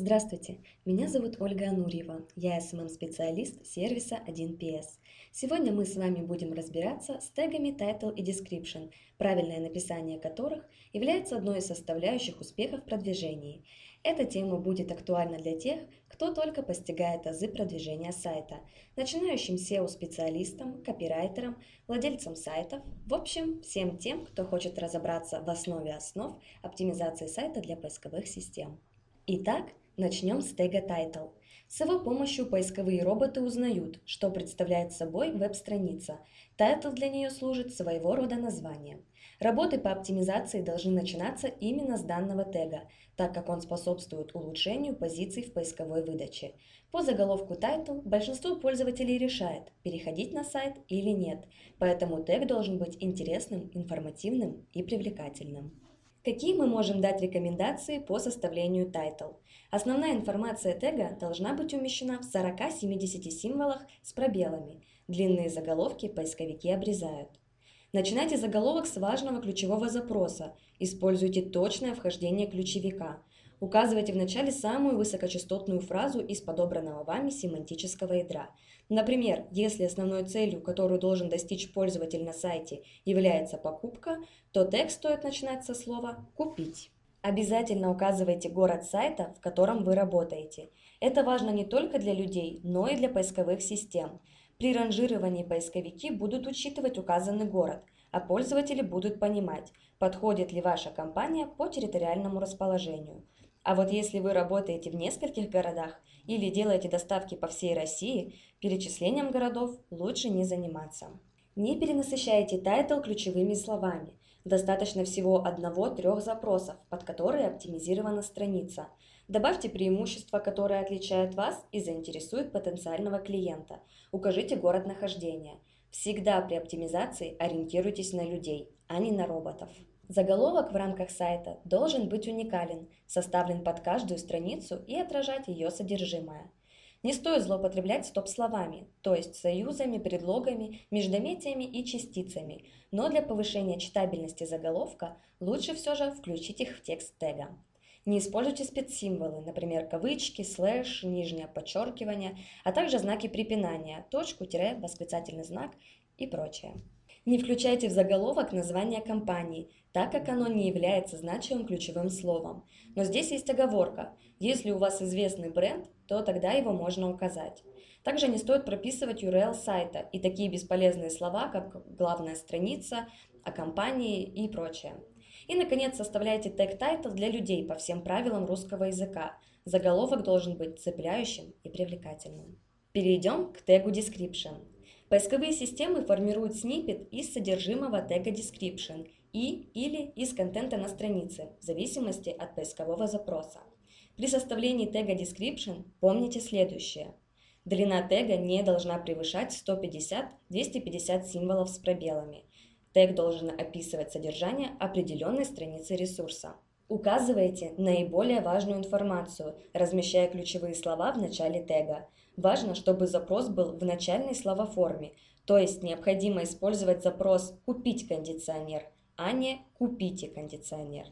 Здравствуйте, меня зовут Ольга Анурьева, я SMM-специалист сервиса 1PS. Сегодня мы с вами будем разбираться с тегами Title и Description, правильное написание которых является одной из составляющих успеха в продвижении. Эта тема будет актуальна для тех, кто только постигает азы продвижения сайта, начинающим SEO-специалистам, копирайтерам, владельцам сайтов, в общем, всем тем, кто хочет разобраться в основе основ оптимизации сайта для поисковых систем. Итак, начнем с тега Title. С его помощью поисковые роботы узнают, что представляет собой веб-страница. Title для нее служит своего рода названием. Работы по оптимизации должны начинаться именно с данного тега, так как он способствует улучшению позиций в поисковой выдаче. По заголовку Title большинство пользователей решает, переходить на сайт или нет, поэтому тег должен быть интересным, информативным и привлекательным. Какие мы можем дать рекомендации по составлению title? Основная информация тега должна быть умещена в 40-70 символах с пробелами. Длинные заголовки поисковики обрезают. Начинайте заголовок с важного ключевого запроса. Используйте точное вхождение ключевика. Указывайте в начале самую высокочастотную фразу из подобранного вами семантического ядра. Например, если основной целью, которую должен достичь пользователь на сайте, является покупка, то текст стоит начинать со слова «купить». Обязательно указывайте город сайта, в котором вы работаете. Это важно не только для людей, но и для поисковых систем. При ранжировании поисковики будут учитывать указанный город, а пользователи будут понимать, подходит ли ваша компания по территориальному расположению – а вот если вы работаете в нескольких городах или делаете доставки по всей России, перечислением городов лучше не заниматься. Не перенасыщайте title ключевыми словами. Достаточно всего одного-трех запросов, под которые оптимизирована страница. Добавьте преимущества, которые отличают вас и заинтересуют потенциального клиента. Укажите город нахождения. Всегда при оптимизации ориентируйтесь на людей, а не на роботов. Заголовок в рамках сайта должен быть уникален, составлен под каждую страницу и отражать ее содержимое. Не стоит злоупотреблять стоп-словами, то есть союзами, предлогами, междометиями и частицами, но для повышения читабельности заголовка лучше все же включить их в текст тега. Не используйте спецсимволы, например, кавычки, слэш, нижнее подчеркивание, а также знаки препинания, точку, тире, восклицательный знак и прочее. Не включайте в заголовок название компании, так как оно не является значимым ключевым словом. Но здесь есть оговорка. Если у вас известный бренд, то тогда его можно указать. Также не стоит прописывать URL сайта и такие бесполезные слова, как главная страница, о компании и прочее. И, наконец, составляйте тег title для людей по всем правилам русского языка. Заголовок должен быть цепляющим и привлекательным. Перейдем к тегу description. Поисковые системы формируют сниппет из содержимого тега description и или из контента на странице, в зависимости от поискового запроса. При составлении тега description помните следующее. Длина тега не должна превышать 150-250 символов с пробелами. Тег должен описывать содержание определенной страницы ресурса. Указывайте наиболее важную информацию, размещая ключевые слова в начале тега. Важно, чтобы запрос был в начальной словоформе, то есть необходимо использовать запрос «купить кондиционер», а не «купите кондиционер».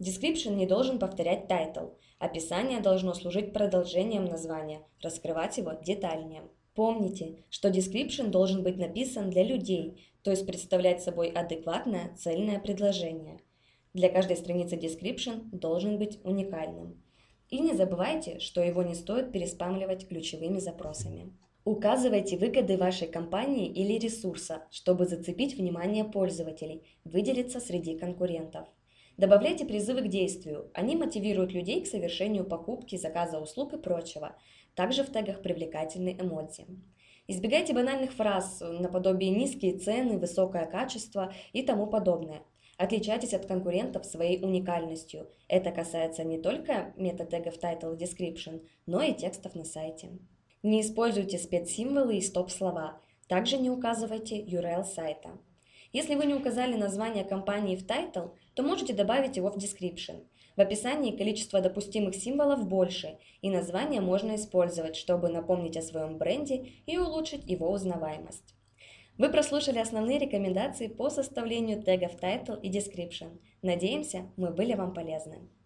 Description не должен повторять title. Описание должно служить продолжением названия, раскрывать его детальнее. Помните, что description должен быть написан для людей, то есть представлять собой адекватное цельное предложение – для каждой страницы description должен быть уникальным. И не забывайте, что его не стоит переспамливать ключевыми запросами. Указывайте выгоды вашей компании или ресурса, чтобы зацепить внимание пользователей, выделиться среди конкурентов. Добавляйте призывы к действию. Они мотивируют людей к совершению покупки, заказа услуг и прочего. Также в тегах привлекательные эмодзи. Избегайте банальных фраз наподобие низкие цены, высокое качество и тому подобное. Отличайтесь от конкурентов своей уникальностью. Это касается не только метатегов Title и Description, но и текстов на сайте. Не используйте спецсимволы и стоп-слова. Также не указывайте URL сайта. Если вы не указали название компании в Title, то можете добавить его в Description. В описании количество допустимых символов больше, и название можно использовать, чтобы напомнить о своем бренде и улучшить его узнаваемость. Вы прослушали основные рекомендации по составлению тегов Title и Description. Надеемся, мы были вам полезны.